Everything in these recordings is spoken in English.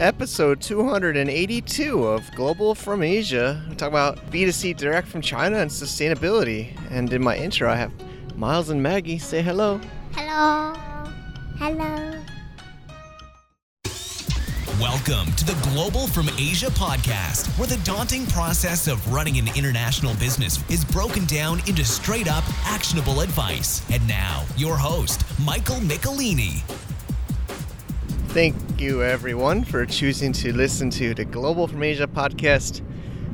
episode 282 of Global from Asia. We talk about B2C direct from China and sustainability. And in my intro, I have Miles and Maggie. Say hello. Hello. Hello. Welcome to the Global from Asia podcast, where the daunting process of running an international business is broken down into straight up actionable advice. And now, your host, Michael Michelini. Thank you, everyone, for choosing to listen to the Global from Asia podcast.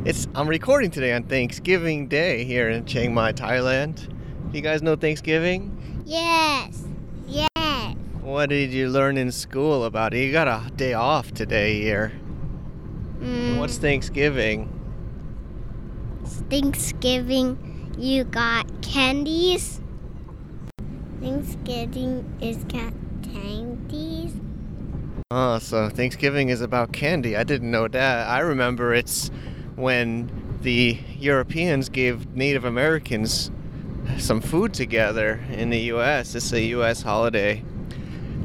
It's I'm recording today on Thanksgiving Day here in Chiang Mai, Thailand. Do you guys know Thanksgiving? Yes. Yes. What did you learn in school about it? You got a day off today here. Mm, What's Thanksgiving? Thanksgiving? You got candies. Thanksgiving is. Oh, so Thanksgiving is about candy. I didn't know that. I remember it's when the Europeans gave Native Americans some food together in the U.S. It's a U.S. holiday.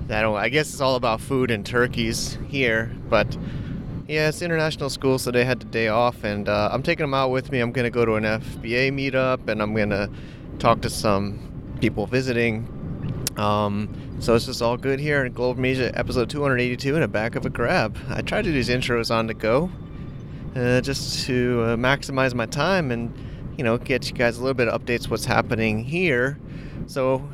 That I guess it's all about food and turkeys here, but yeah, it's international school, so they had the day off, and uh, I'm taking them out with me. I'm gonna go to an FBA meetup, and I'm gonna talk to some people visiting. Um, so it's just all good here in Global Media episode 282 in the back of a grab. I try to do these intros on the go, uh, just to uh, maximize my time and you know get you guys a little bit of updates what's happening here. So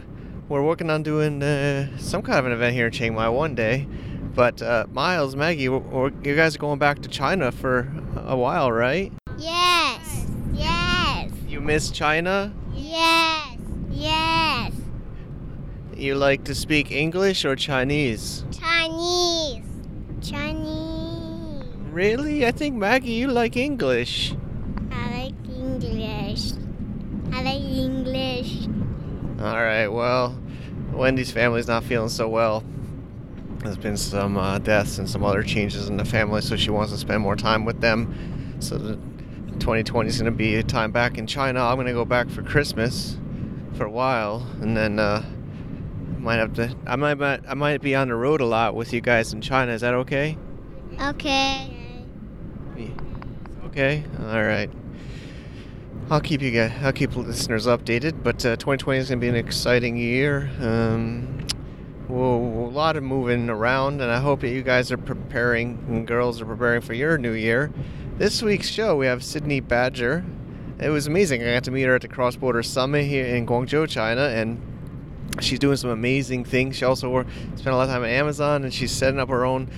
we're working on doing uh, some kind of an event here in Chiang Mai one day. But uh, Miles, Maggie, you guys are going back to China for a while, right? Yes. Yes. You miss China? Yes. Yes. You like to speak English or Chinese? Chinese. Chinese. Really? I think Maggie, you like English. I like English. I like English. All right. Well, Wendy's family's not feeling so well. There's been some uh, deaths and some other changes in the family, so she wants to spend more time with them. So the 2020 is going to be a time back in China. I'm going to go back for Christmas for a while, and then uh, might have to. I might, I might be on the road a lot with you guys in China. Is that okay? Okay. Okay. All right. I'll keep you guys, I'll keep listeners updated. But uh, 2020 is going to be an exciting year. Um, whoa, a lot of moving around, and I hope that you guys are preparing and girls are preparing for your new year. This week's show, we have Sydney Badger. It was amazing. I got to meet her at the Cross Border Summit here in Guangzhou, China, and she's doing some amazing things. She also spent a lot of time at Amazon, and she's setting up her own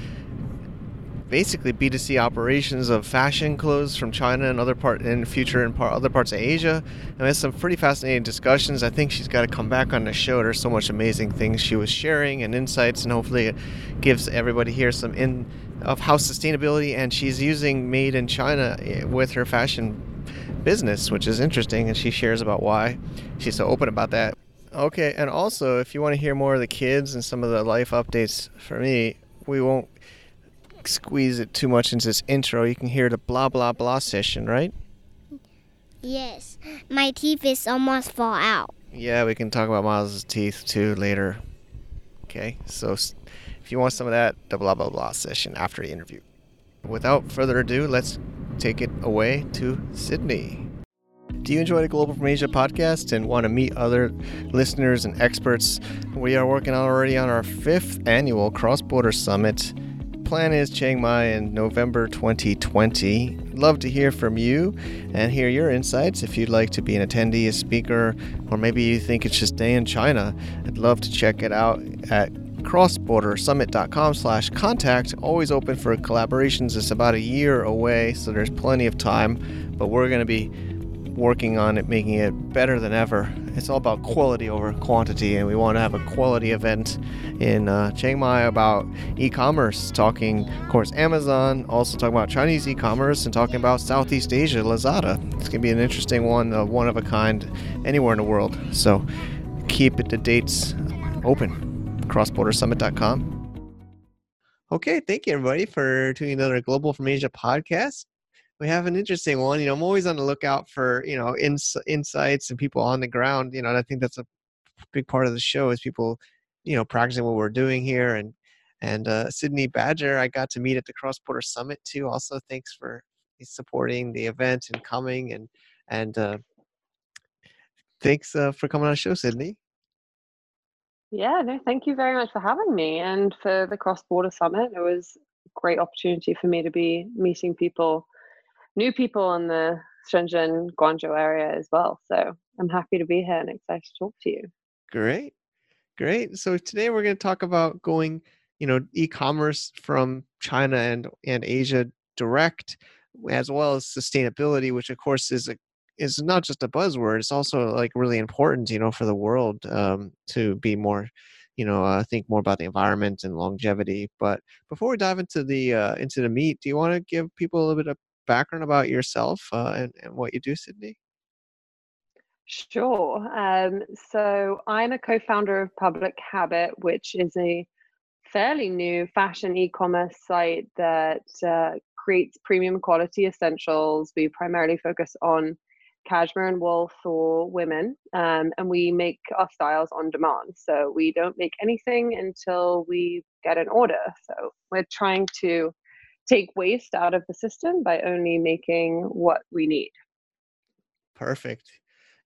basically B2C operations of fashion clothes from China and other part in future in part, other parts of Asia. And we had some pretty fascinating discussions. I think she's got to come back on the show. There's so much amazing things she was sharing and insights, and hopefully it gives everybody here some in of how sustainability and she's using made in China eh, with her fashion business, which is interesting, and she shares about why she's so open about that. Okay, and also if you want to hear more of the kids and some of the life updates for me, we won't squeeze it too much into this intro. You can hear the blah blah blah session, right? Yes. My teeth is almost fall out. Yeah, we can talk about Miles' teeth too later. Okay, so if you want some of that, the blah blah blah session after the interview. Without further ado, let's take it away to Sydney. Do you enjoy the Global from Asia podcast and want to meet other listeners and experts? We are working already on our fifth annual Cross Border Summit. Plan is Chiang Mai in November 2020. Love to hear from you and hear your insights. If you'd like to be an attendee, a speaker, or maybe you think it's just day in China, I'd love to check it out at crossbordersummit.com slash contact always open for collaborations it's about a year away so there's plenty of time but we're going to be working on it making it better than ever it's all about quality over quantity and we want to have a quality event in uh, chiang mai about e-commerce talking of course amazon also talking about chinese e-commerce and talking about southeast asia lazada it's going to be an interesting one uh, one of a kind anywhere in the world so keep it the dates open crossbordersummit.com. Okay, thank you everybody for tuning in to another Global from Asia podcast. We have an interesting one. You know, I'm always on the lookout for you know ins- insights and people on the ground. You know, and I think that's a big part of the show is people, you know, practicing what we're doing here and And uh, Sydney Badger, I got to meet at the Cross Border Summit too. Also, thanks for supporting the event and coming and and uh, thanks uh, for coming on the show, Sydney. Yeah, no, thank you very much for having me and for the Cross Border Summit. It was a great opportunity for me to be meeting people, new people in the Shenzhen, Guangzhou area as well. So I'm happy to be here and excited to talk to you. Great. Great. So today we're going to talk about going, you know, e-commerce from China and and Asia direct as well as sustainability, which of course is a is not just a buzzword. It's also like really important, you know, for the world um, to be more, you know, uh, think more about the environment and longevity. But before we dive into the uh, into the meat, do you want to give people a little bit of background about yourself uh, and, and what you do, Sydney? Sure. Um, so I'm a co-founder of Public Habit, which is a fairly new fashion e-commerce site that uh, creates premium quality essentials. We primarily focus on cashmere and wool for women, um, and we make our styles on demand. So we don't make anything until we get an order. So we're trying to take waste out of the system by only making what we need. Perfect.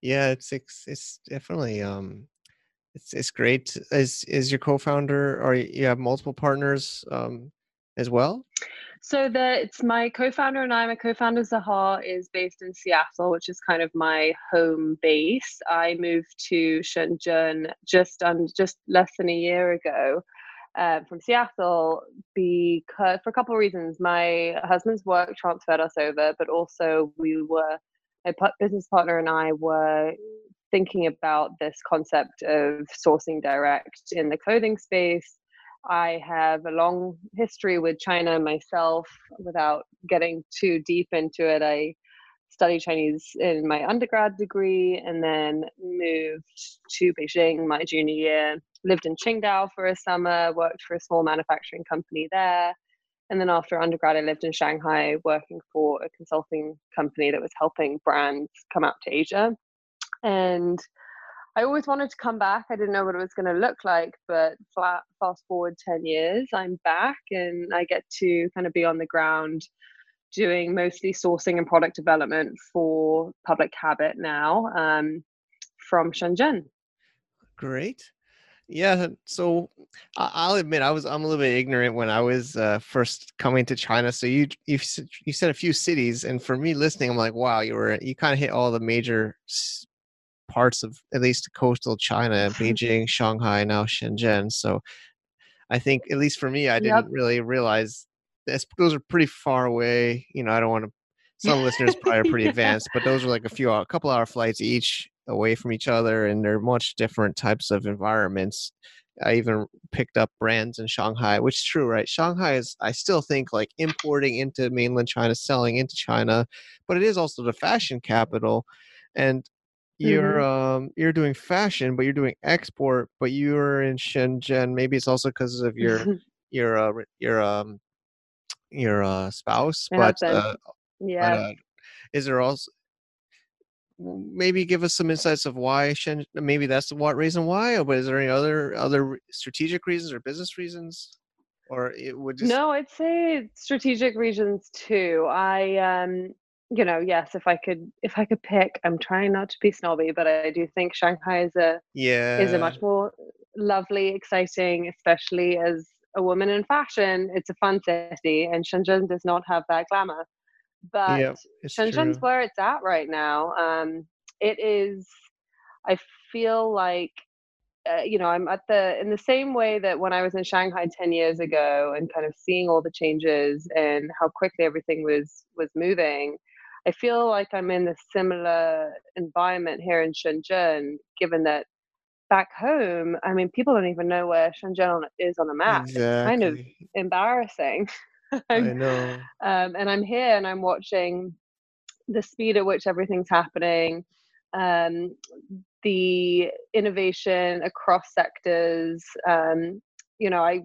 Yeah, it's it's, it's definitely um it's it's great. Is is your co-founder or you have multiple partners um as well? So the it's my co-founder and I. My co-founder Zahar is based in Seattle, which is kind of my home base. I moved to Shenzhen just un, just less than a year ago uh, from Seattle because for a couple of reasons. My husband's work transferred us over, but also we were my business partner and I were thinking about this concept of sourcing direct in the clothing space I have a long history with China myself without getting too deep into it. I studied Chinese in my undergrad degree and then moved to Beijing my junior year. Lived in Qingdao for a summer, worked for a small manufacturing company there. And then after undergrad, I lived in Shanghai working for a consulting company that was helping brands come out to Asia. And I always wanted to come back. I didn't know what it was going to look like, but flat, fast forward 10 years, I'm back and I get to kind of be on the ground doing mostly sourcing and product development for Public Habit now um, from Shenzhen. Great. Yeah, so I'll admit I was I'm a little bit ignorant when I was uh, first coming to China. So you you you said a few cities, and for me listening, I'm like, wow, you were you kind of hit all the major parts of at least coastal China, Beijing, Shanghai, now Shenzhen. So I think at least for me, I didn't yep. really realize this, those are pretty far away. You know, I don't want to. Some listeners probably are pretty advanced, but those are like a few, hour, a couple hour flights each away from each other, and they're much different types of environments. I even picked up brands in Shanghai, which is true, right? Shanghai is, I still think, like importing into mainland China, selling into China, but it is also the fashion capital. And you're mm-hmm. um you're doing fashion but you're doing export but you're in shenzhen maybe it's also because of your your uh your um your uh spouse but uh, yeah but, uh, is there also maybe give us some insights of why Shenzhen, maybe that's the what reason why or but is there any other other strategic reasons or business reasons or it would just... no i'd say strategic reasons too i um you know, yes, if I could if I could pick, I'm trying not to be snobby, but I do think Shanghai is a yeah is a much more lovely, exciting, especially as a woman in fashion. It's a fun city, and Shenzhen does not have that glamour. But yep, Shenzhen's where it's at right now. Um, it is. I feel like uh, you know i'm at the in the same way that when i was in shanghai 10 years ago and kind of seeing all the changes and how quickly everything was was moving I feel like I'm in a similar environment here in Shenzhen, given that back home, I mean, people don't even know where Shenzhen is on a map. Exactly. It's kind of embarrassing. I know. Um, and I'm here and I'm watching the speed at which everything's happening, um, the innovation across sectors. Um, you know, I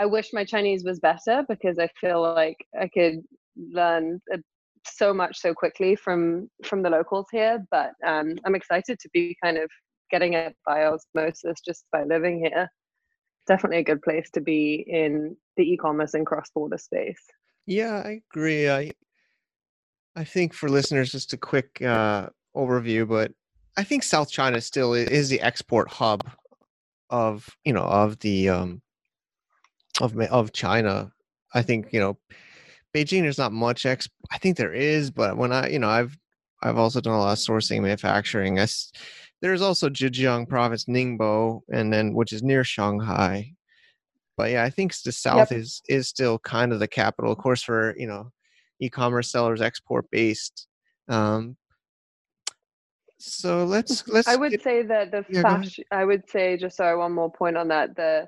I wish my Chinese was better because I feel like I could learn a so much so quickly from from the locals here but um, i'm excited to be kind of getting it by osmosis just by living here definitely a good place to be in the e-commerce and cross-border space. Yeah, I agree. I I think for listeners, just a quick uh, overview, but I think South China still is the export hub of you know of the um, of of China. I think you know Beijing. There's not much ex. I think there is, but when I you know I've I've also done a lot of sourcing manufacturing. I, there's also Zhejiang province, Ningbo, and then which is near Shanghai. But yeah, I think the south yep. is is still kind of the capital, of course, for you know e-commerce sellers, export based. Um, so let's let's. I would get, say that the yeah, fashion. I would say just sorry, one more point on that. The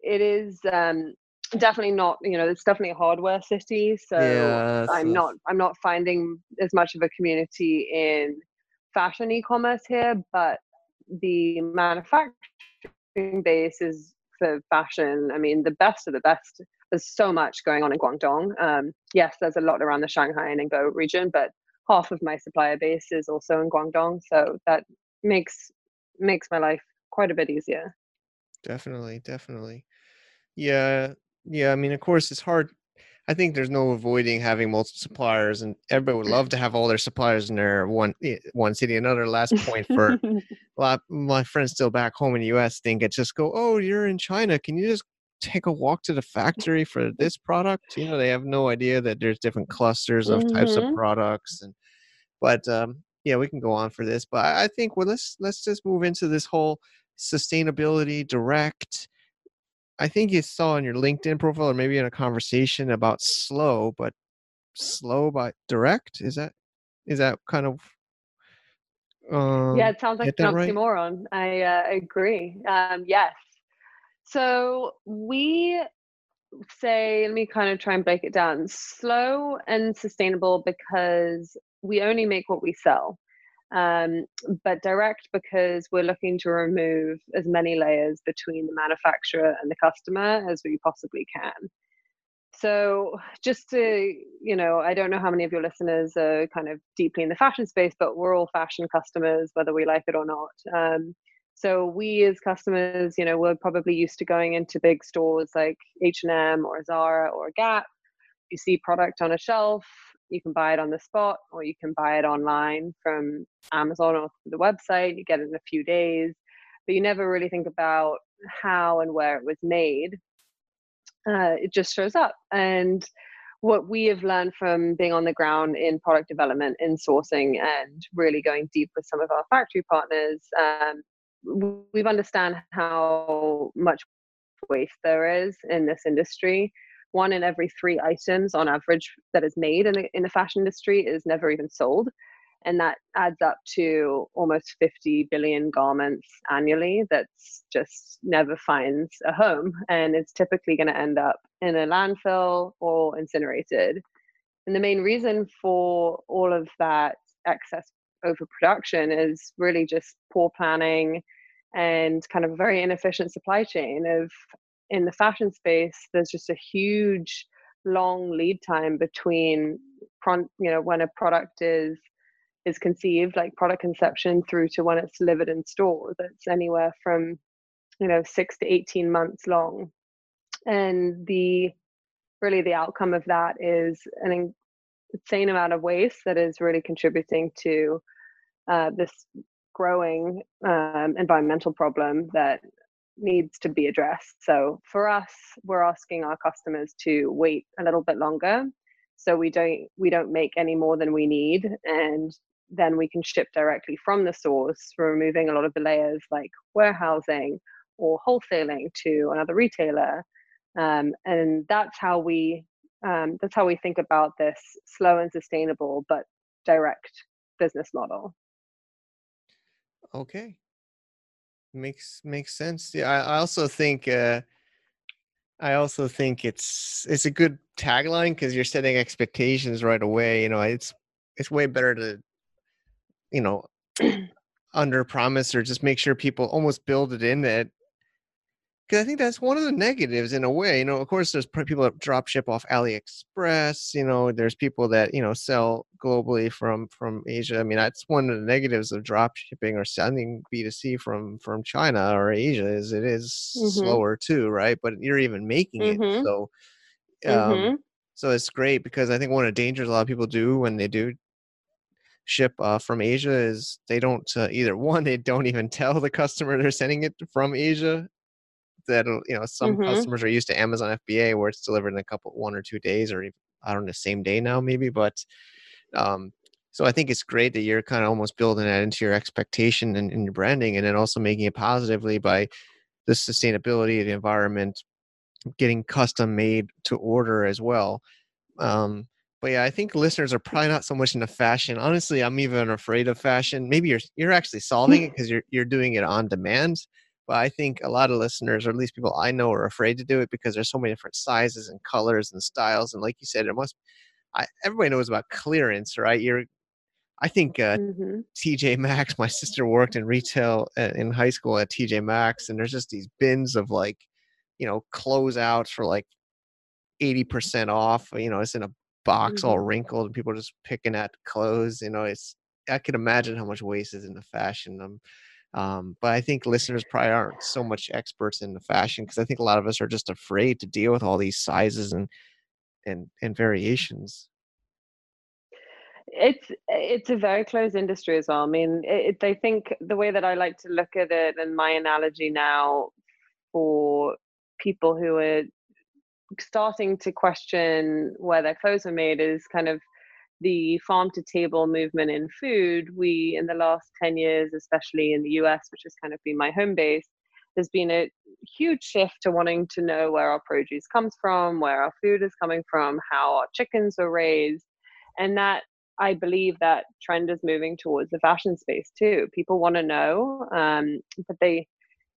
it is um, definitely not. You know, it's definitely a hardware city. So yeah, I'm not. I'm not finding as much of a community in fashion e-commerce here, but the manufacturing base is for fashion. I mean, the best of the best. There's so much going on in Guangdong. Um, yes, there's a lot around the Shanghai and Ningbo region, but half of my supplier base is also in Guangdong, so that makes makes my life quite a bit easier. Definitely, definitely. Yeah, yeah. I mean, of course, it's hard I think there's no avoiding having multiple suppliers, and everybody would love to have all their suppliers in their one eh, one city. Another last point for a lot my friends still back home in the U.S. think it just go, oh, you're in China. Can you just take a walk to the factory for this product? You know, they have no idea that there's different clusters of mm-hmm. types of mm-hmm. products, and but um, yeah, we can go on for this, but I think well, let's let's just move into this whole sustainability direct I think you saw on your LinkedIn profile or maybe in a conversation about slow, but slow but direct. Is that is that kind of um, yeah, it sounds like an oxymoron. Right? I uh, agree. Um, yes. So we say, let me kind of try and break it down slow and sustainable because we only make what we sell um, but direct because we're looking to remove as many layers between the manufacturer and the customer as we possibly can. So, just to, you know, I don't know how many of your listeners are kind of deeply in the fashion space, but we're all fashion customers, whether we like it or not. Um, so we as customers, you know, we're probably used to going into big stores like H&M or Zara or Gap. You see product on a shelf, you can buy it on the spot or you can buy it online from Amazon or the website. You get it in a few days, but you never really think about how and where it was made. Uh, it just shows up. And what we have learned from being on the ground in product development, in sourcing, and really going deep with some of our factory partners, um, we've understand how much waste there is in this industry one in every three items on average that is made in the, in the fashion industry is never even sold and that adds up to almost 50 billion garments annually that's just never finds a home and it's typically going to end up in a landfill or incinerated. And the main reason for all of that excess overproduction is really just poor planning and kind of a very inefficient supply chain of in the fashion space, there's just a huge long lead time between you know when a product is is conceived like product conception through to when it's delivered in stores that's anywhere from you know 6 to 18 months long. And the really the outcome of that is an insane amount of waste that is really contributing to uh, this growing um, environmental problem that needs to be addressed. So for us, we're asking our customers to wait a little bit longer so we don't we don't make any more than we need and then we can ship directly from the source removing a lot of the layers like warehousing or wholesaling to another retailer. Um, and that's how we um, that's how we think about this slow and sustainable but direct business model. Okay makes makes sense yeah i, I also think uh i also think it's it's a good tagline because you're setting expectations right away you know it's it's way better to you know under promise or just make sure people almost build it in that because I think that's one of the negatives in a way. You know, of course, there's people that drop ship off AliExpress. You know, there's people that you know sell globally from from Asia. I mean, that's one of the negatives of drop shipping or sending B2C from from China or Asia is it is Mhm. slower too, right? But you're even making it, Mhm. so um, Mhm. so it's great because I think one of the dangers a lot of people do when they do ship uh, from Asia is they don't uh, either one they don't even tell the customer they're sending it from Asia. That you know some Mhm. customers are used to Amazon FBA where it's delivered in a couple one or two days or even, I don't know same day now maybe, but um, so I think it's great that you're kind of almost building that into your expectation and, and your branding, and then also making it positively by the sustainability, of the environment, getting custom made to order as well. Um, but yeah, I think listeners are probably not so much into fashion. Honestly, I'm even afraid of fashion. Maybe you're you're actually solving it because you're you're doing it on demand. But I think a lot of listeners, or at least people I know, are afraid to do it because there's so many different sizes and colors and styles. And like you said, it must. I, everybody knows about clearance, right? You're. I think uh, Mhm. TJ Maxx. My sister worked in retail uh, in high school at TJ Maxx, and there's just these bins of like, you know, closeouts for like 80% off. You know, it's in a box all Mhm. wrinkled and people are just picking at clothes. You know, it's I can imagine how much waste is in the fashion. Um, um, but I think listeners probably aren't so much experts in the fashion because I think a lot of us are just afraid to deal with all these sizes and and and variations. It's it's a very closed industry as well. I mean, it, think the way that I like to look at it, and my analogy now for people who are starting to question where their clothes are made is kind of the farm to table movement in food. We, in the last 10 years, especially in the US, which has kind of been my home base, there's been a huge shift to wanting to know where our produce comes from, where our food is coming from, how our chickens are raised. And that I believe that trend is moving towards the fashion space too. People want to know, um, but they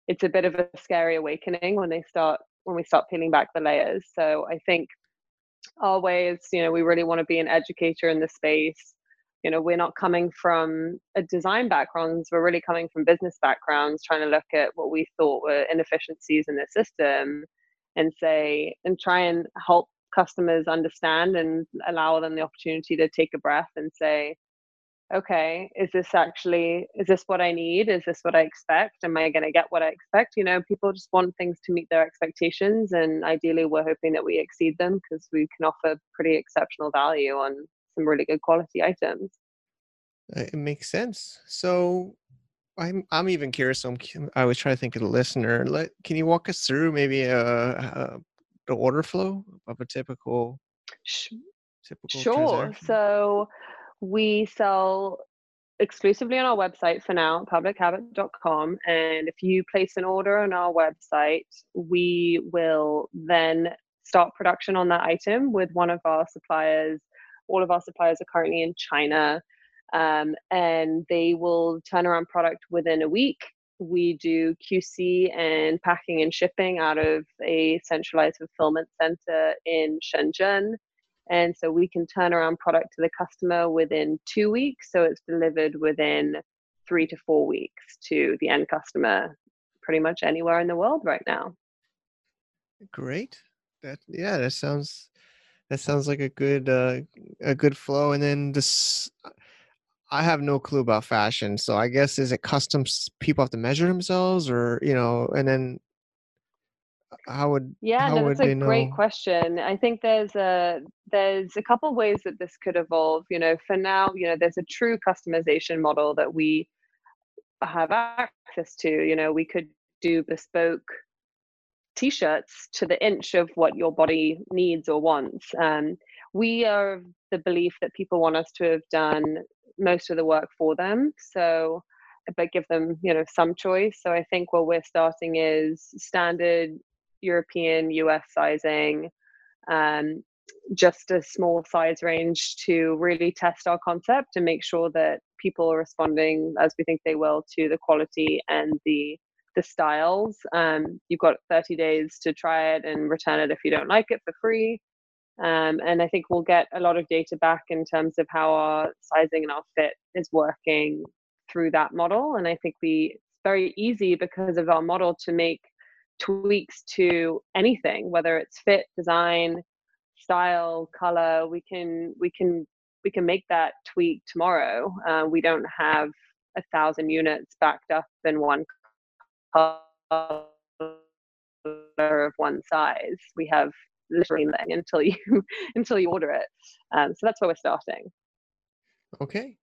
it's a bit of a scary awakening when they start when we start peeling back the layers. So I think our way is, you know, we really want to be an educator in the space. You know, we're not coming from a design backgrounds, we're really coming from business backgrounds, trying to look at what we thought were inefficiencies in the system and say and try and help customers understand and allow them the opportunity to take a breath and say, okay, is this actually, is this what I need? Is this what I expect? Am I going to get what I expect? You know, people just want things to meet their expectations. And ideally, we're hoping that we exceed them because we can offer pretty exceptional value on some really good quality items. Uh, It makes sense. So I'm I'm even curious. So I'm, I was trying to think of the listener. Let, can you walk us through maybe uh, uh, the order flow of a typical Sh- typical Sure. So we sell exclusively on our website for now, publichabit.com. And if you place an order on our website, we will then start production on that item with one of our suppliers. All of our suppliers are currently in China, um, and they will turn around product within a week. We do QC and packing and shipping out of a centralized fulfillment center in Shenzhen. And so we can turn around product to the customer within two weeks. So it's delivered within three to four weeks to the end customer, pretty much anywhere in the world right now. Great. That yeah, that sounds that sounds like a good uh, a good flow. And then this, I have no clue about fashion, so I guess is it customs people have to measure themselves, or you know, and then how would Yeah, how no, that's a great know? question. I think there's a there's a couple ways that this could evolve. You know, for now, you know, there's a true customization model that we have access to. You know, we could do bespoke t-shirts to the inch of what your body needs or wants. Um, we are of the belief that people want us to have done most of the work for them. So, but give them, you know, some choice. So I think what we're starting is standard European, US sizing, um, just a small size range to really test our concept and make sure that people are responding as we think they will to the quality and the the styles. Um, you've got 30 days to try it and return it if you don't like it for free. Um, and I think we'll get a lot of data back in terms of how our sizing and our fit is working through that model. And I think we it's very easy because of our model to make tweaks to anything, whether it's fit, design, style, color. We can we can we can make that tweak tomorrow. Uh, we don't have a thousand units backed up in one color of one size. We have literally until you until you order it. Um, so that's where we're starting. Okay.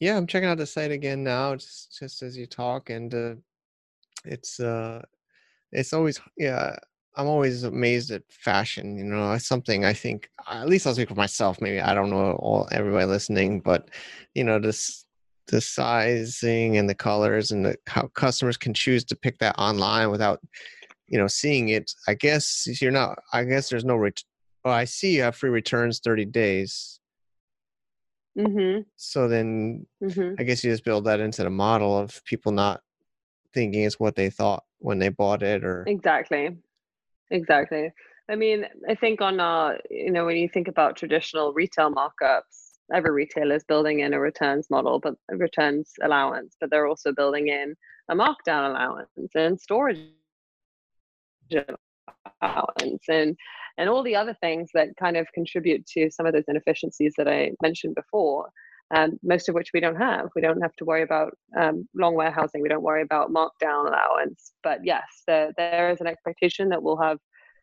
Yeah, I'm checking out the site again now, just just as you talk, and uh, it's uh, it's always yeah. I'm always amazed at fashion. You know, it's something I think at least I'll speak for myself. Maybe I don't know all everybody listening, but you know, this the sizing and the colors and the how customers can choose to pick that online without you know seeing it. I guess you're not. I guess there's no. Ret- oh, I see you have free returns 30 days. Mm-hmm. So then Mm-hmm. I guess you just build that into the model of people not thinking it's what they thought when they bought it or Exactly. Exactly. I mean, I think on uh, you know, when you think about traditional retail markups, every retailer is building in a returns model, but returns allowance, but they're also building in a markdown allowance and storage allowance and and all the other things that kind of contribute to some of those inefficiencies that I mentioned before. Um, most of which we don't have. We don't have to worry about um, long warehousing. We don't worry about markdown allowance. But yes, there, is an expectation that we'll have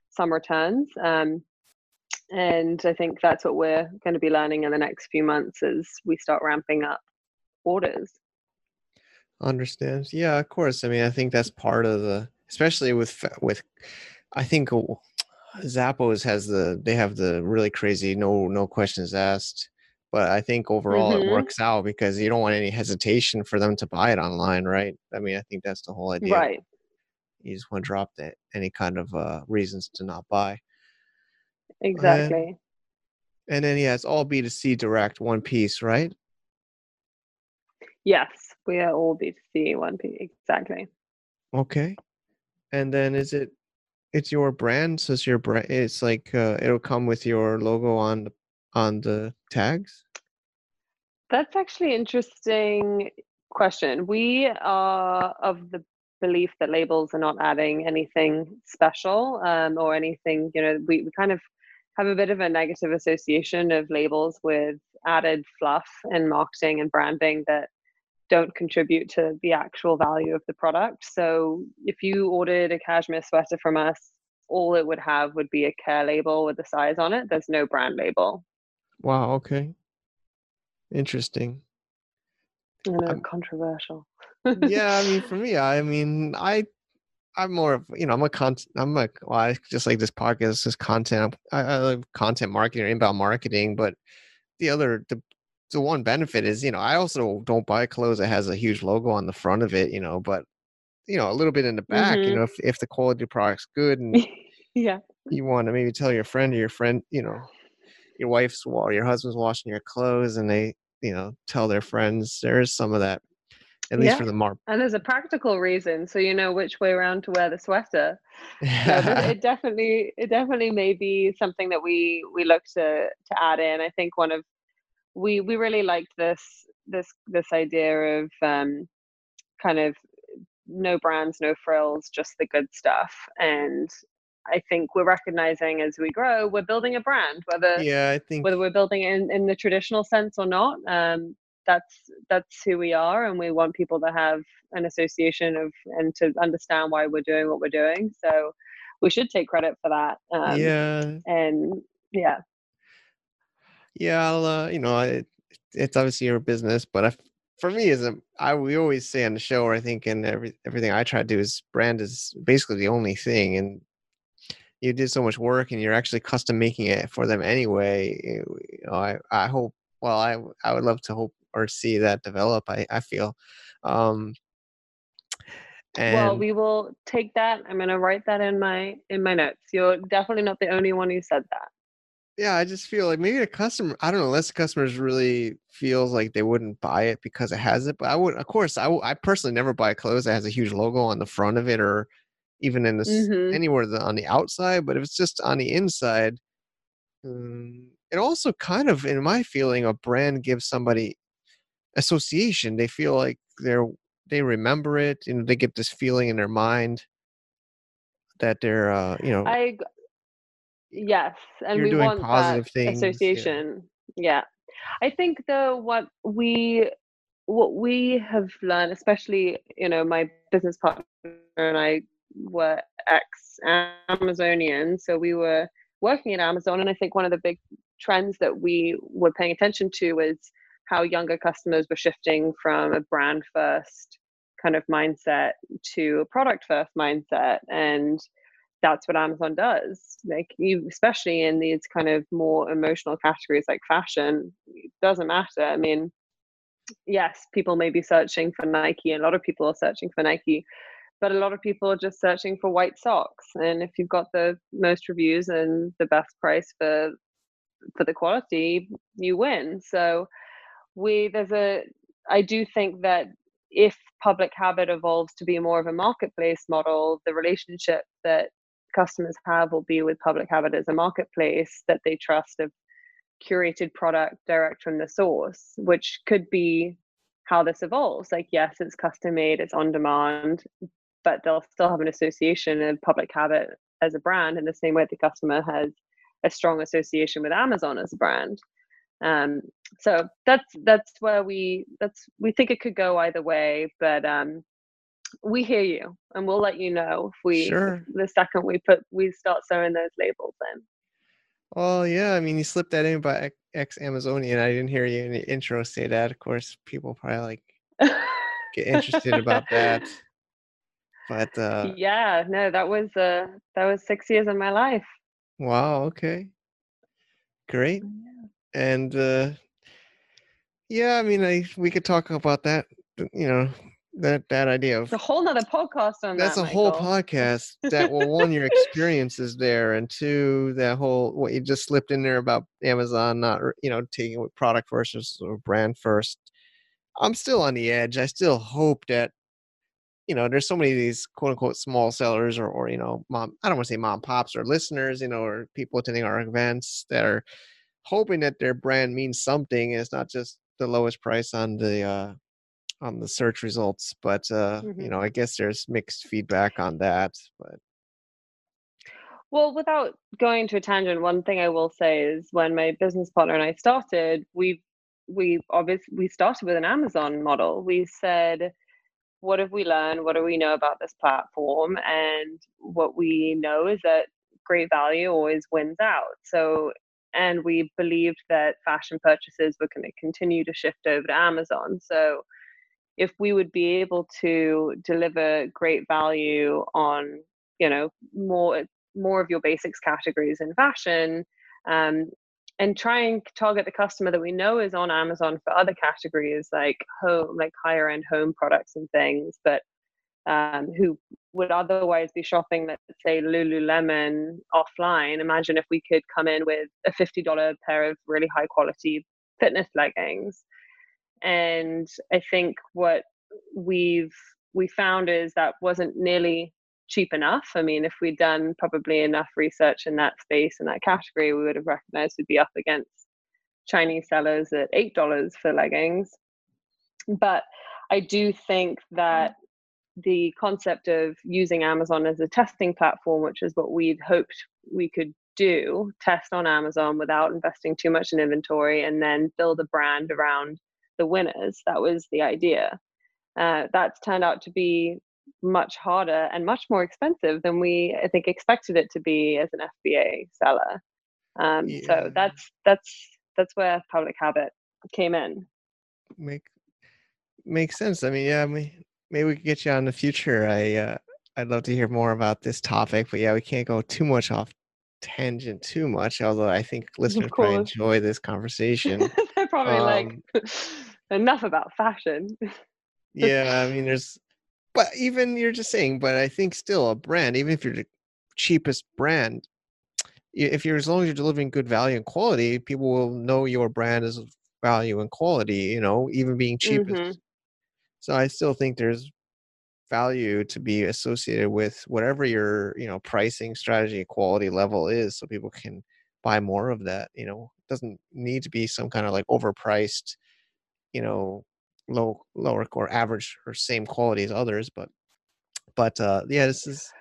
some returns. Um, and I think that's what we're going to be learning in the next few months as we start ramping up orders. understands. Yeah, of course. I mean, I think that's part of the, especially with with, I think Zappos has the they have the really crazy no no questions asked. But I think overall it Mhm. works out because you don't want any hesitation for them to buy it online, right? I mean, I think that's the whole idea. Right. You just want to drop the, any kind of uh, reasons to not buy. Exactly. And then yeah, it's all B2C direct, one piece, right? Yes, we are all B2C, one piece, Exactly. Okay. And then is it it's your brand, so it's your brand it's like uh, it'll come with your logo on the on the tags? That's actually interesting question. We are of the belief that labels are not adding anything special um, or anything, you know, we, we kind of have a bit of a negative association of labels with added fluff and marketing and branding that don't contribute to the actual value of the product. So if you ordered a cashmere sweater from us, all it would have would be a care label with the size on it. There's no brand label. Wow, okay. Interesting. Know, I'm- controversial. yeah, I mean for me, I mean I I'm more of you know I'm a content I'm a well, I just like this podcast is content I, I love content marketing or inbound marketing, but the other the the one benefit is you know I also don't buy clothes that has a huge logo on the front of it, you know, but you know a little bit in the back, you Mhm. know if if the quality of the product's good and yeah. you want to maybe tell your friend or your friend, you know, your wife's or your husband's washing your clothes and they you know tell their friends there is some of that at least Yeah. for the mar And there's a practical reason, so you know which way around to wear the sweater. No, but it definitely, it definitely may be something that we we look to to add in. I think one of we we really liked this this this idea of um, kind of no brands, no frills, just the good stuff. And I think we're recognizing as we grow, we're building a brand, whether yeah, I think whether we're building it in, in the traditional sense or not um, that's that's who we are and we want people to have an association of and to understand why we're doing what we're doing so we should take credit for that um, yeah. and yeah. Yeah, I'll, uh, you know, it, it's obviously your business, but I, for me, as a, I we always say on the show, or I think in every everything I try to do is brand is basically the only thing, and you did so much work, and you're actually custom making it for them anyway. You you know, I I hope. Well, I, I would love to hope or see that develop. I I feel, um, and well we will take that i'm going to write that in my in my notes you're definitely not the only one who said that yeah, I just feel like maybe the customer, I don't know, unless the customers really feels like they wouldn't buy it because it has it. But I would, of course, I, w- I personally never buy clothes that has a huge logo on the front of it or even in the s Mhm. anywhere the, on the outside. But if it's just on the inside, um, it also kind of, in my feeling, a brand gives somebody association. They feel like they're they remember it, you know, they get this feeling in their mind that they're uh, you know I yes, and we want that positive things. Yeah. association. Yeah. I think though what we what we have learned, especially, you know, my business partner and I were ex Amazonian, so we were working at Amazon and I think one of the big trends that we were paying attention to was how younger customers were shifting from a brand first kind of mindset to a product first mindset and that's what Amazon does. Like you, especially in these kind of more emotional categories like fashion, it doesn't matter. I mean, yes, people may be searching for Nike, and a lot of people are searching for Nike, but a lot of people are just searching for white socks. And if you've got the most reviews and the best price for for the quality, you win. So we there's a I do think that if public habit evolves to be more of a marketplace model, the relationship that customers have will be with public habit as a marketplace that they trust of curated product direct from the source, which could be how this evolves. Like, yes, it's custom made, it's on demand, but they'll still have an association of public habit as a brand in the same way the customer has a strong association with Amazon as a brand. Um, so that's that's where we that's we think it could go either way, but um, we hear you and we'll let you know if we Sure. the second we put we start sewing those labels in. Well, yeah, I mean, you slipped that in by ex Amazonian. I didn't hear you in the intro say that. Of course, people probably like get interested about that. But uh yeah, no, that was uh that was six years of my life. wow, okay. Great. And uh yeah, I mean, I we could talk about that, you know, that that idea of It's a whole nother podcast on that's that. a whole podcast that well one your experiences there and two that whole what you just slipped in there about amazon not you know taking product versus or brand first i'm still on the edge i still hope that you know there's so many of these quote unquote small sellers or, or you know mom i don't want to say mom pops or listeners you know or people attending our events that are hoping that their brand means something and it's not just the lowest price on the uh on the search results but uh you Mhm. know i guess there's mixed feedback on that but Well, without going to a tangent, one thing I will say is when my business partner and I started, we we obviously we started with an Amazon model. We said, what have we learned? What do we know about this platform? And what we know is that great value always wins out. So and we believed that fashion purchases were going to continue to shift over to Amazon. So if we would be able to deliver great value on you know more more of your basics categories in fashion um, and try and target the customer that we know is on amazon for other categories like home like higher end home products and things but um, who would otherwise be shopping let's say lululemon offline. Imagine if we could come in with a $50 pair of really high quality fitness leggings. And i think what we've we found is that wasn't nearly cheap enough i mean if we'd done probably enough research in that space in that category we would have recognized we'd be up against chinese sellers at eight dollars for leggings but i do think that the concept of using amazon as a testing platform which is what we'd hoped we could do test on amazon without investing too much in inventory and then build a brand around the winners. That was the idea. Uh, that's turned out to be much harder and much more expensive than we, I think, expected it to be as an FBA seller. Um, Yeah. So that's that's that's where public habit came in. make makes sense i mean yeah may, maybe we could get you on in the future i uh i'd love to hear more about this topic but yeah we can't go too much off tangent too much although i think listeners probably enjoy this conversation They're probably like Um, enough about fashion. yeah i mean there's but even you're just saying but i think still a brand even if you're the cheapest brand if you're as long as you're delivering good value and quality people will know your brand as value and quality you know even being cheapest Mhm. so i still think there's value to be associated with whatever your you know pricing strategy quality level is so people can buy more of that you know it doesn't need to be some kind of like overpriced you know low lower or average or same quality as others but but uh yeah this is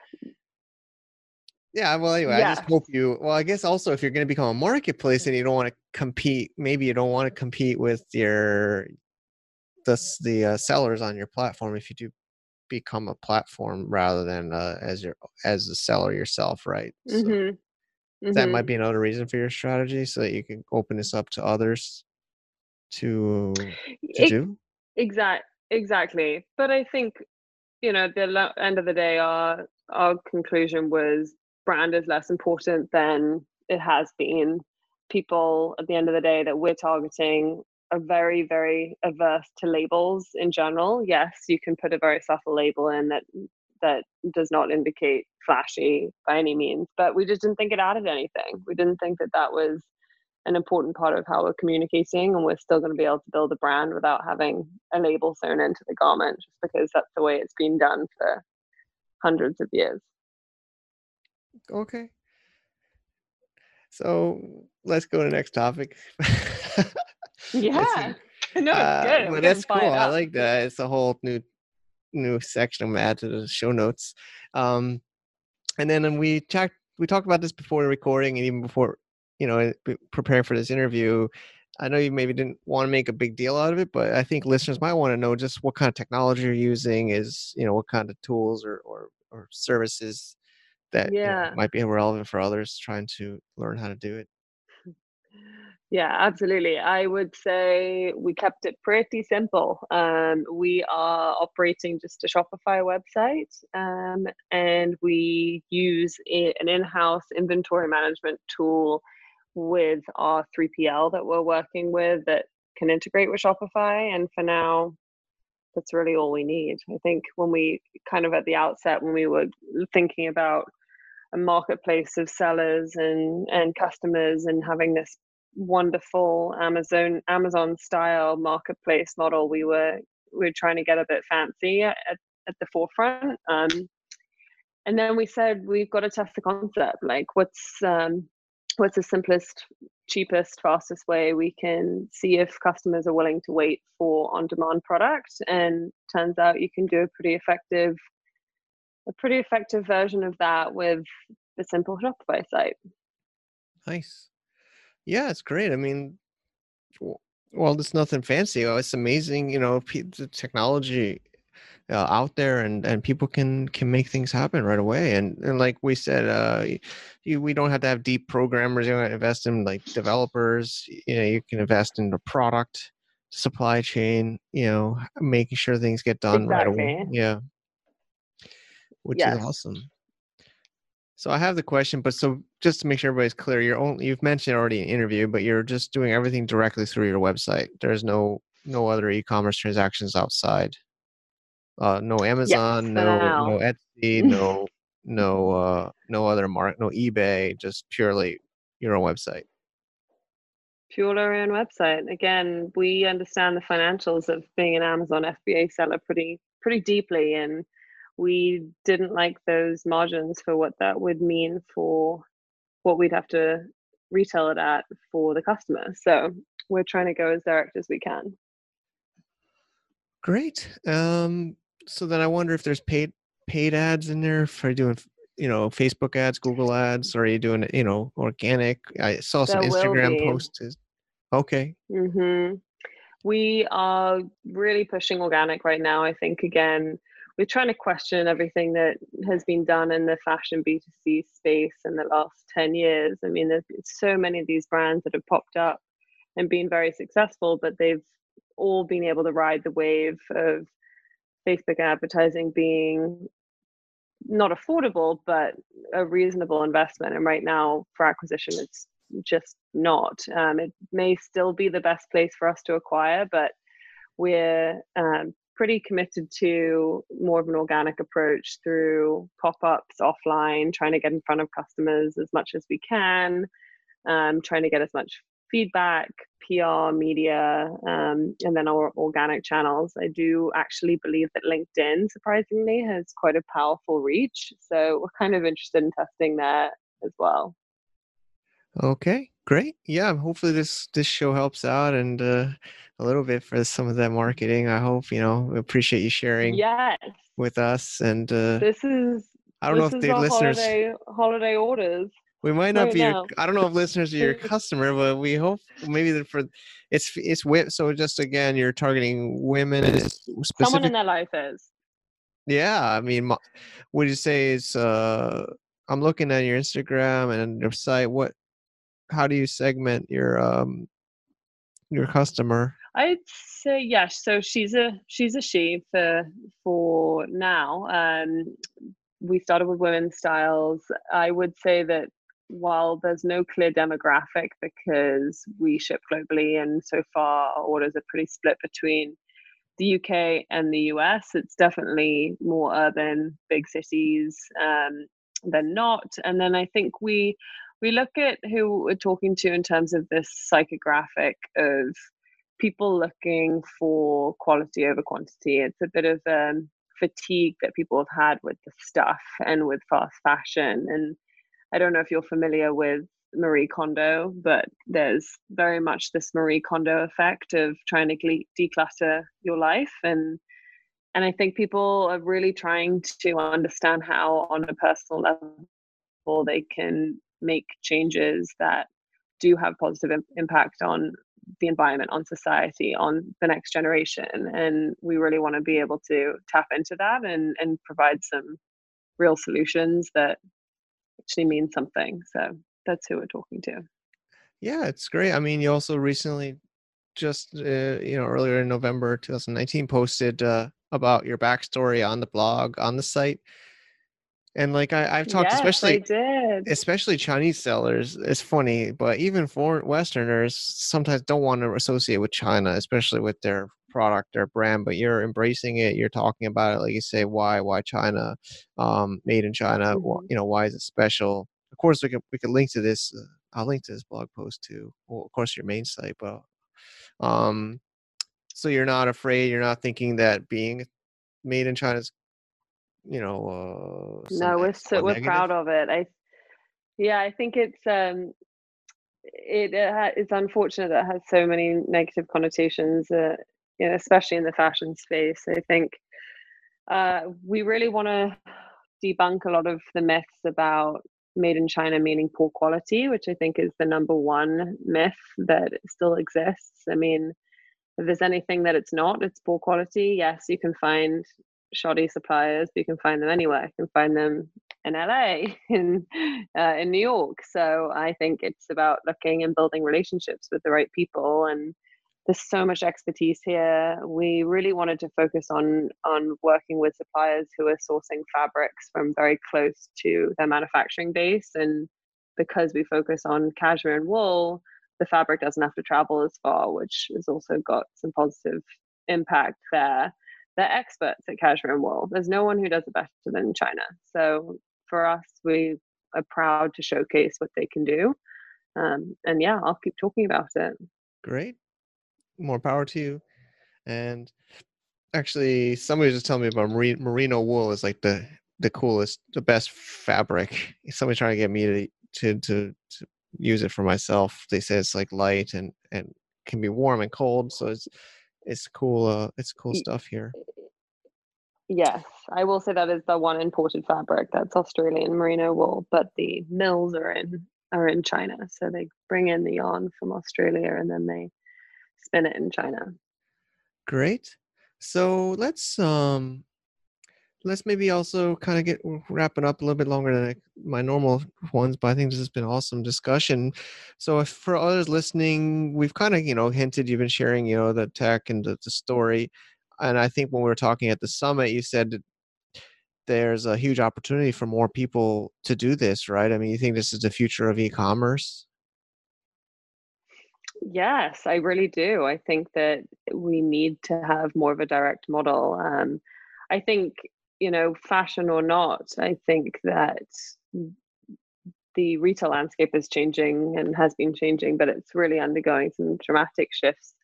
Yeah, well, anyway, I just hope you. Well, I guess also if you're going to become a marketplace and you don't want to compete, maybe you don't want to compete with your the the uh, sellers on your platform. If you do become a platform rather than uh, as your as a seller yourself, right? So Mm-hmm. that might be another reason for your strategy, so that you can open this up to others to to do. Exact, exactly. But I think, you know, the lo- end of the day, our our conclusion was brand is less important than it has been. People at the end of the day that we're targeting are very, very averse to labels in general. Yes, you can put a very subtle label in that that does not indicate flashy by any means, but we just didn't think it added anything. We didn't think that that was an important part of how we're communicating and we're still going to be able to build a brand without having a label sewn into the garment just because that's the way it's been done for hundreds of years Okay. So let's go to the next topic. Yeah no it's Uh, good We're that's cool. I like that. It's a whole new new section I'm gonna add to the show notes. Um, and then um, we talked we talked about this before the recording and even before you know eh, pre- preparing for this interview. I know you maybe didn't want to make a big deal out of it, but I think listeners might want to know just what kind of technology you're using, is you know what kind of tools or or, or services that you know, yeah might be relevant for others trying to learn how to do it. Yeah, absolutely. I would say we kept it pretty simple. Um, we are operating just a Shopify website, um, and we use an in-house inventory management tool with our 3PL that we're working with that can integrate with Shopify. And for now, that's really all we need. I think when we kind of at the outset, when we were thinking about a marketplace of sellers and and customers and having this wonderful Amazon Amazon style marketplace model, we were we were trying to get a bit fancy at, at the forefront. Um, and then we said we've got to test the concept. Like, what's um, what's the simplest, cheapest, fastest way we can see if customers are willing to wait for on-demand product? And turns out you can do a pretty effective a pretty effective version of that with the simple Shopify site. Nice. Yeah, it's great. I mean, well, it's nothing fancy. Oh, it's amazing. You know, the technology uh, out there, and and people can can make things happen right away. And and like we said, uh, you, we don't have to have deep programmers. You don't to invest in like developers. You know, you can invest in the product, supply chain. You know, making sure things get done right away. Yeah, which is awesome. So I have the question, but so just to make sure everybody's clear, you're only you've mentioned already in interview, but you're just doing everything directly through your website. There's no no other e-commerce transactions outside. Uh, no Amazon, for no no. Etsy, no no uh no other mark, no eBay, just purely your own website. Purely our own website. Again, we understand the financials of being an Amazon FBA seller pretty pretty deeply, and we didn't like those margins for what that would mean for what we'd have to retail it at for the customer. So we're trying to go as direct as we can. Great. Um, so then I wonder if there's paid paid ads in there for doing, you know, Facebook ads, Google ads, or are you doing you know, organic? I saw some There Instagram posts. Okay. hmm We are really pushing organic right now. I think again, we're trying to question everything that has been done in the fashion B2C space in the last 10 years. I mean, there's so many of these brands that have popped up and been very successful, but they've all been able to ride the wave of Facebook advertising being not affordable, but a reasonable investment. And right now, for acquisition, it's just not. Um, it may still be the best place for us to acquire, but we're um, pretty committed to more of an organic approach through pop ups offline, trying to get in front of customers as much as we can, um, trying to get as much feedback, PR, media, um, and then our organic channels. I do actually believe that LinkedIn, surprisingly, has quite a powerful reach. So we're kind of interested in testing that as well. Okay. Great. Yeah. Hopefully this this show helps out and uh, a little bit for some of that marketing. I hope you know. We appreciate you sharing Yes, with us and uh, this is I don't know if the listeners. holiday holiday orders. We might not right be. Your. I don't know if listeners are your customer, but we hope maybe that for it's it's wi- so just again you're targeting women and Someone in their life is. Yeah, I mean, would you say it's? uh I'm looking at your Instagram and your site. What? How do you segment your um your customer? I'd say yes. So she's a she's a she for for now. Um, we started with women's styles. I would say that while there's no clear demographic because we ship globally and so far our orders are pretty split between the UK and the US, it's definitely more urban, big cities um, than not. And then I think we we look at who we're talking to in terms of this psychographic of people looking for quality over quantity. It's a bit of um, fatigue that people have had with the stuff and with fast fashion. And I don't know if you're familiar with Marie Kondo, but there's very much this Marie Kondo effect of trying to declutter your life. And and I think people are really trying to understand how on a personal level they can make changes that do have positive im- impact on the environment on society on the next generation. And we really want to be able to tap into that and and provide some real solutions that actually mean something so that's who we're talking to Yeah, it's great. I mean, you also recently, just uh, you know, earlier in November 2019, posted uh, about your backstory on the blog on the site, and like I, I've talked, yes especially did especially Chinese sellers. It's funny, but even foreign Westerners sometimes don't want to associate with China, especially with their product, or brand. But you're embracing it. You're talking about it, like you say, why, why China, um, made in China. Mhm. You know, why is it special? Of course, we could we could link to this. Uh, I'll link to this blog post too. Well, of course, your main site, but um, so you're not afraid. You're not thinking that being made in China is, you know, uh, no we're so we're negative. proud of it i yeah i think it's um it, it ha- it's unfortunate that it has so many negative connotations uh, you know, especially in the fashion space i think uh, we really want to debunk a lot of the myths about made in china meaning poor quality which i think is the number one myth that still exists. I mean if there's anything that it's not it's poor quality. Yes you can find shoddy suppliers but you can find them anywhere. You can find them in la in uh, in new york. So i think it's about looking and building relationships with the right people and there's so much expertise here. We really wanted to focus on on working with suppliers who are sourcing fabrics from very close to their manufacturing base. And because we focus on cashmere and wool the fabric doesn't have to travel as far which has also got some positive impact there. They're experts at cashmere and wool. There's no one who does it better than china. So for us we are proud to showcase what they can do. Um, and yeah i'll keep talking about it. Great. More power to you. And actually, somebody was just telling me about merino, wool is like the the coolest, the best fabric. Somebody trying to get me to to to, to use it for myself. They say it's like light and and can be warm and cold. So it's it's cool. Uh, it's cool stuff here. Yes, I will say that is the one imported fabric that's Australian merino wool, but the mills are in are in China. So they bring in the yarn from Australia and then they spin it in China. Great. So let's um let's maybe also kind of get wrapping up a little bit longer than my normal ones, but I think this has been awesome discussion. So for others listening, we've kind of, you know, hinted you've been sharing, you know, the tech and the, the story. And I think when we were talking at the summit, you said there's a huge opportunity for more people to do this, right? I mean, you think this is the future of e-commerce? Yes, I really do. I think that we need to have more of a direct model. Um, I think, you know, fashion or not, I think that the retail landscape is changing and has been changing, but it's really undergoing some dramatic shifts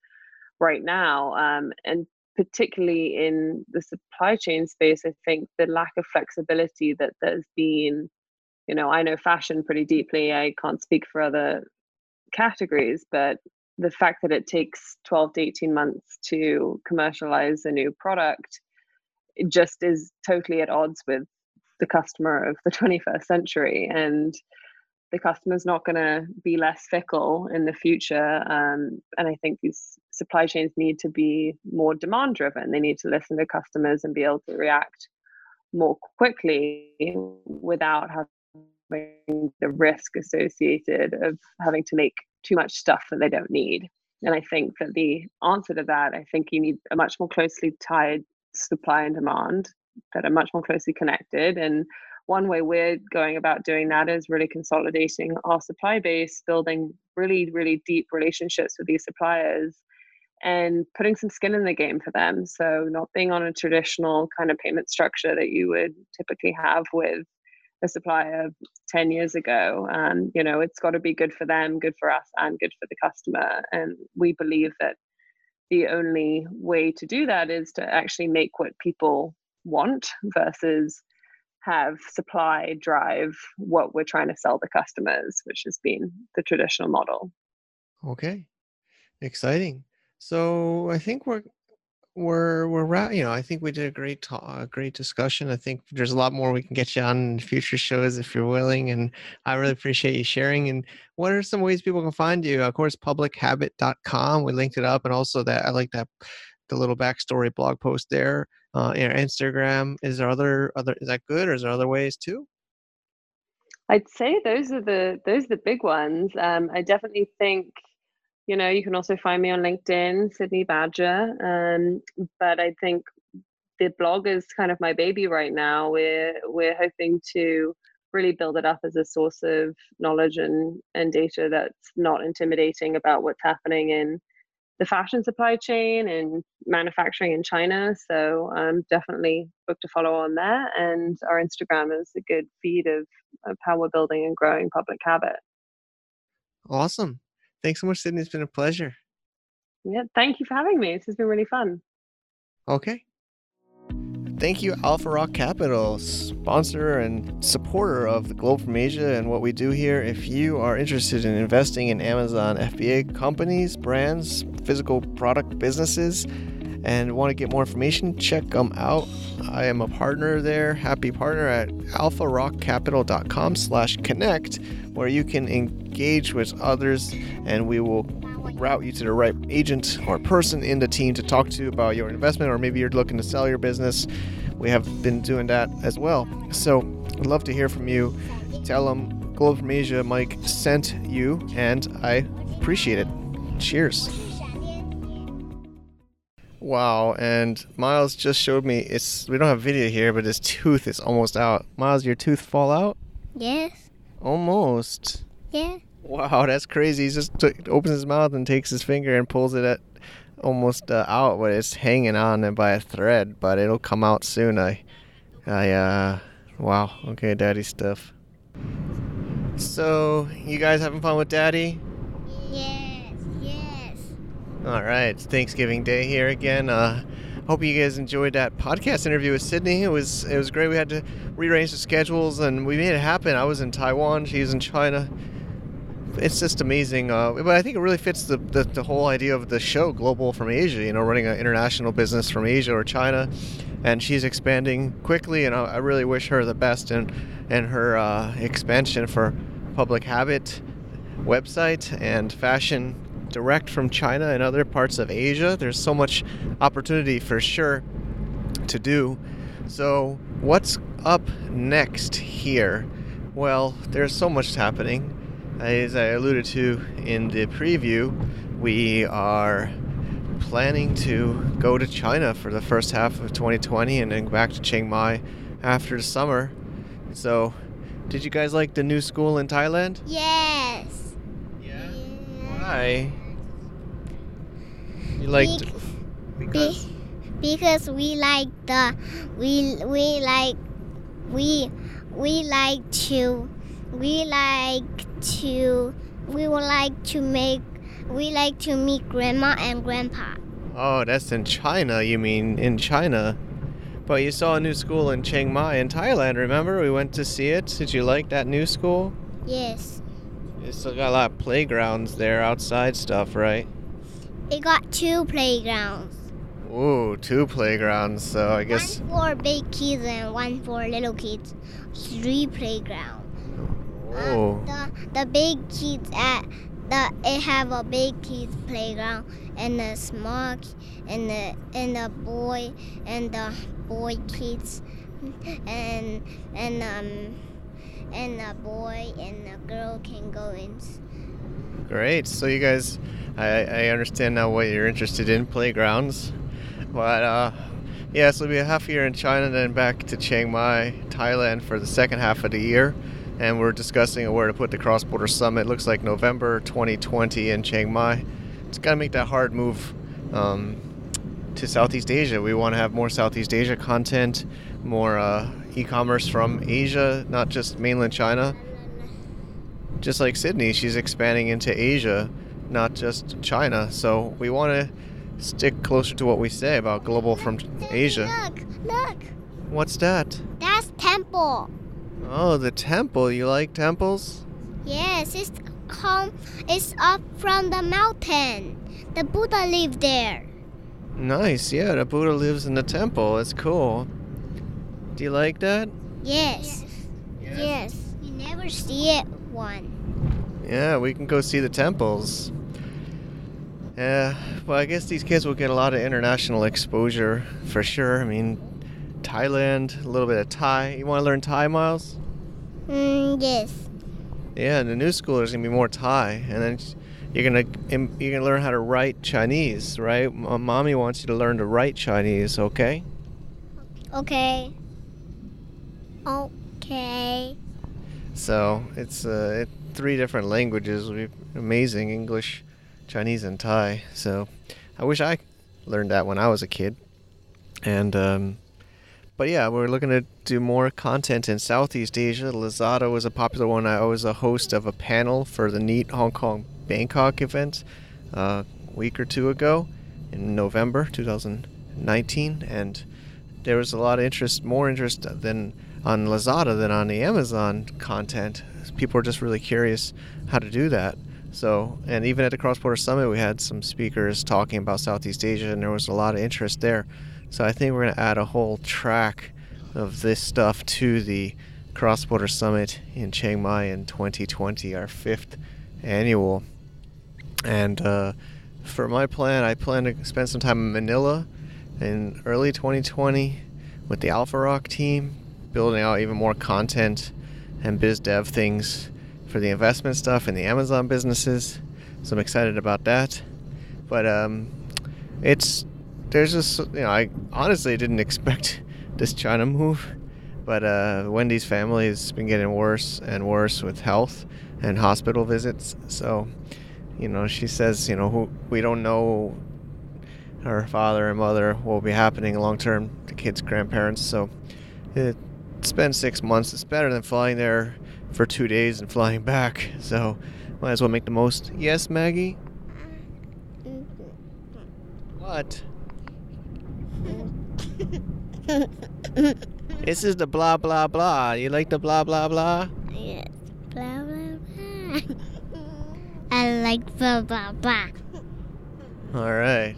right now. Um, and particularly in the supply chain space, I think the lack of flexibility that there's been, you know, I know fashion pretty deeply. I can't speak for other categories, but the fact that it takes 12 to 18 months to commercialize a new product just is totally at odds with the customer of the 21st century and the customer's not going to be less fickle in the future um, and i think these supply chains need to be more demand driven they need to listen to customers and be able to react more quickly without having the risk associated of having to make too much stuff that they don't need and i think that the answer to that i think you need a much more closely tied supply and demand that are much more closely connected. And one way we're going about doing that is really consolidating our supply base, building really, really deep relationships with these suppliers and putting some skin in the game for them. So, not being on a traditional kind of payment structure that you would typically have with a supplier 10 years ago. And, you know, it's got to be good for them, good for us, and good for the customer. And we believe that the only way to do that is to actually make what people want versus have supply drive what we're trying to sell the customers, which has been the traditional model. Okay, exciting. So I think we're we're we're you know I think we did a great talk, a great discussion. I think there's a lot more we can get you on future shows if you're willing, and I really appreciate you sharing. And what are some ways people can find you? Of course, publichabit.com. We linked it up, and also that I like that the little backstory blog post there. Uh, Instagram. Is there other other is that good, or is there other ways too? I'd say those are the those are the big ones. Um, I definitely think you know you can also find me on LinkedIn, Sydney Badger. Um, but I think the blog is kind of my baby right now. We're we're hoping to really build it up as a source of knowledge and and data that's not intimidating about what's happening in the fashion supply chain and manufacturing in China. So um, definitely book to follow on there. And our Instagram is a good feed of, of how we're building and growing Public Habit. Awesome. Thanks so much, Sydney. It's been a pleasure. Yeah, thank you for having me. This has been really fun. Okay. Thank you, Alpha Rock Capital, sponsor and supporter of the Global from Asia and what we do here. If you are interested in investing in Amazon FBA companies, brands, physical product businesses, and want to get more information, check them out. I am a partner there, happy partner at alpharockcapital.com slash connect, where you can engage with others and we will route you to the right agent or person in the team to talk to about your investment, or maybe you're looking to sell your business. We have been doing that as well. So I'd love to hear from you. Tell them Global from Asia Mike sent you, and I appreciate it. Cheers. Wow, and Miles just showed me it's we don't have video here, but his tooth is almost out. Miles, your tooth fall out? Yes. Almost. Yeah. Wow, that's crazy. He just t- opens his mouth and takes his finger and pulls it at almost uh, out, but it's hanging on by a thread. But it'll come out soon. I, I, uh, wow. Okay, daddy stuff. So, you guys having fun with daddy? Yes. All right, it's Thanksgiving Day here again. Uh, hope you guys enjoyed that podcast interview with Sydney. It was it was great. We had to rearrange the schedules and we made it happen. I was in Taiwan, she's in China it's just amazing. Uh, but I think it really fits the, the, the, whole idea of the show, Global from Asia, you know, running an international business from Asia or China. And she's expanding quickly, and I, I really wish her the best in, in her uh, expansion for Public Habit website and fashion direct from China and other parts of Asia. There's so much opportunity for sure to do. So, what's up next here? Well, there's so much happening. As I alluded to in the preview, we are planning to go to China for the first half of 2020 and then back to Chiang Mai after the summer. So, did you guys like the new school in Thailand? Yes. Why? You liked Be- because because we like the we we like we we like to we like to we would like to make we like to meet grandma and grandpa. Oh, that's in China. You mean in China? But you saw a new school in Chiang Mai in Thailand, remember? We went to see it. Did you like that new school? Yes. It still got a lot of playgrounds there, outside stuff, right? They got two playgrounds. Ooh, two playgrounds. So I guess. One for big kids and one for little kids. Three playground. Oh. the the big kids at the it have a big kids playground and the small and the and the boy and the boy kids and and um and the boy and the girl can go in. Great. So you guys, I, I understand now what you're interested in playgrounds, but uh, yeah, so it'll be a half year in China, then back to Chiang Mai, Thailand for the second half of the year, and we're discussing where to put the cross-border summit. Looks like November 2020 in Chiang Mai. It's got to make that hard move um, to Southeast Asia. We want to have more Southeast Asia content, more uh, e-commerce from Asia, not just mainland China just like Sydney, she's expanding into Asia, not just China. So we want to stick closer to what we say about global from Asia. Look, look, What's that? that's temple. Oh, the temple. You like temples? Yes, it's home. It's up from the mountain. The Buddha lived there. Nice. Yeah, the Buddha lives in the temple. It's cool. Do you like that? Yes. Yes. You never see it one. Yeah, we can go see the temples. Yeah, well, I guess these kids will get a lot of international exposure for sure. I mean, Thailand, a little bit of Thai. You want to learn Thai, Miles? Mm, yes. Yeah, in the new school there's gonna be more Thai, and then you're gonna you're gonna learn how to write Chinese, right? M- Mommy wants you to learn to write Chinese, okay? Okay. Okay. So it's uh, it, three different languages. We amazing English, Chinese, and Thai. So I wish I learned that when I was a kid. And um, but yeah, we're looking to do more content in Southeast Asia. Lazada was a popular one. I was a host of a panel for the NEAT Hong Kong Bangkok event uh, a week or two ago in November 2019, and there was a lot of interest, more interest than on Lazada than on the Amazon content. People were just really curious how to do that. So, and even at the Cross Border Summit, we had some speakers talking about Southeast Asia, and there was a lot of interest there. So, I think we're going to add a whole track of this stuff to the Cross Border Summit in Chiang Mai in 2020, our fifth annual. And uh, for my plan, I plan to spend some time in Manila in early 2020 with the Alpha Rock team, building out even more content and biz dev things for the investment stuff and the Amazon businesses. So I'm excited about that. But um, it's there's just you know I honestly didn't expect this China move, but uh, Wendy's family has been getting worse and worse with health and hospital visits. So you know she says you know who we don't know her father and mother what will be happening long term the kids grandparents so it spend six months it's better than flying there for two days and flying back. So might as well make the most. Yes maggie? What? This is the blah blah blah. You like the blah blah blah? Yes. Blah blah blah. I like blah blah blah. all right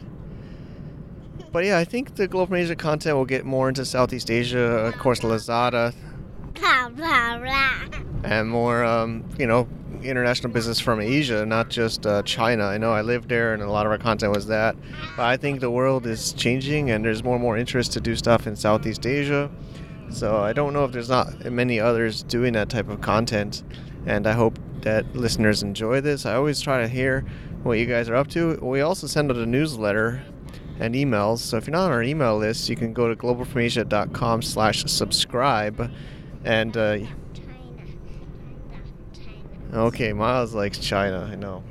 but yeah i think the global from asia content will get more into southeast asia of course lazada and more, um, you know, international business from Asia, not just uh, China. I know I lived there, and a lot of our content was that. But I think the world is changing, and there's more and more interest to do stuff in Southeast Asia. So I don't know if there's not many others doing that type of content, and I hope that listeners enjoy this. I always try to hear what you guys are up to. We also send out a newsletter and emails. So if you're not on our email list, you can go to globalfromasia.com slash subscribe. And uh, China. China. Okay, Miles likes China, I know.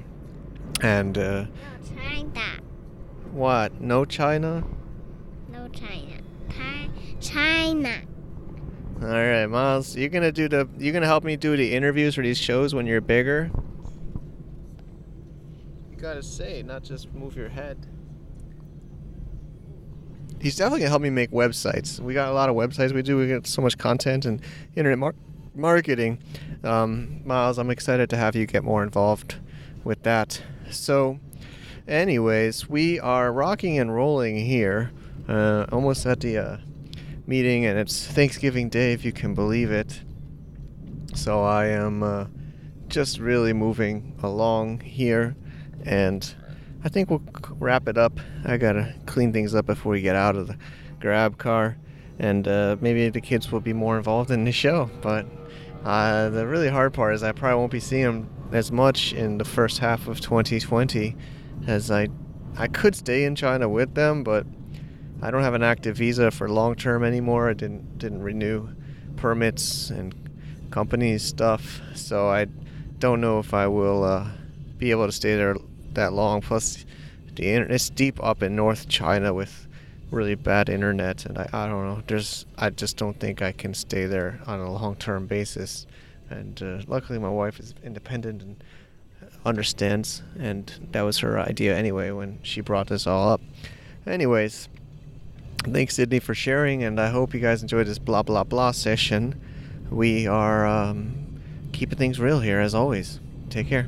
And uh, No China. what? No China? No China. China. All right, Miles, you're gonna do the. You're gonna help me do the interviews for these shows when you're bigger. You gotta say, not just move your head. He's definitely gonna help me make websites. We got a lot of websites we do. We got so much content and internet mar- marketing. Um, Miles, I'm excited to have you get more involved with that. So, Anyways, we are rocking and rolling here, uh, almost at the uh, meeting, and it's Thanksgiving Day, if you can believe it. So I am uh, just really moving along here, and I think we'll wrap it up. I gotta clean things up before we get out of the grab car, and uh, maybe the kids will be more involved in the show. But uh, the really hard part is I probably won't be seeing them as much in the first half of 2020 as I I could stay in China with them, but I don't have an active visa for long term anymore. I didn't didn't renew permits and company stuff, so I don't know if I will uh, be able to stay there that long. Plus, the inter- it's deep up in North China with really bad internet, and I, I don't know. There's I just don't think I can stay there on a long term basis. And uh, luckily, my wife is independent and understands, and that was her idea anyway when she brought this all up. Anyways, thanks Sydney for sharing, and I hope you guys enjoyed this blah blah blah session. We are um, keeping things real here as always. Take care.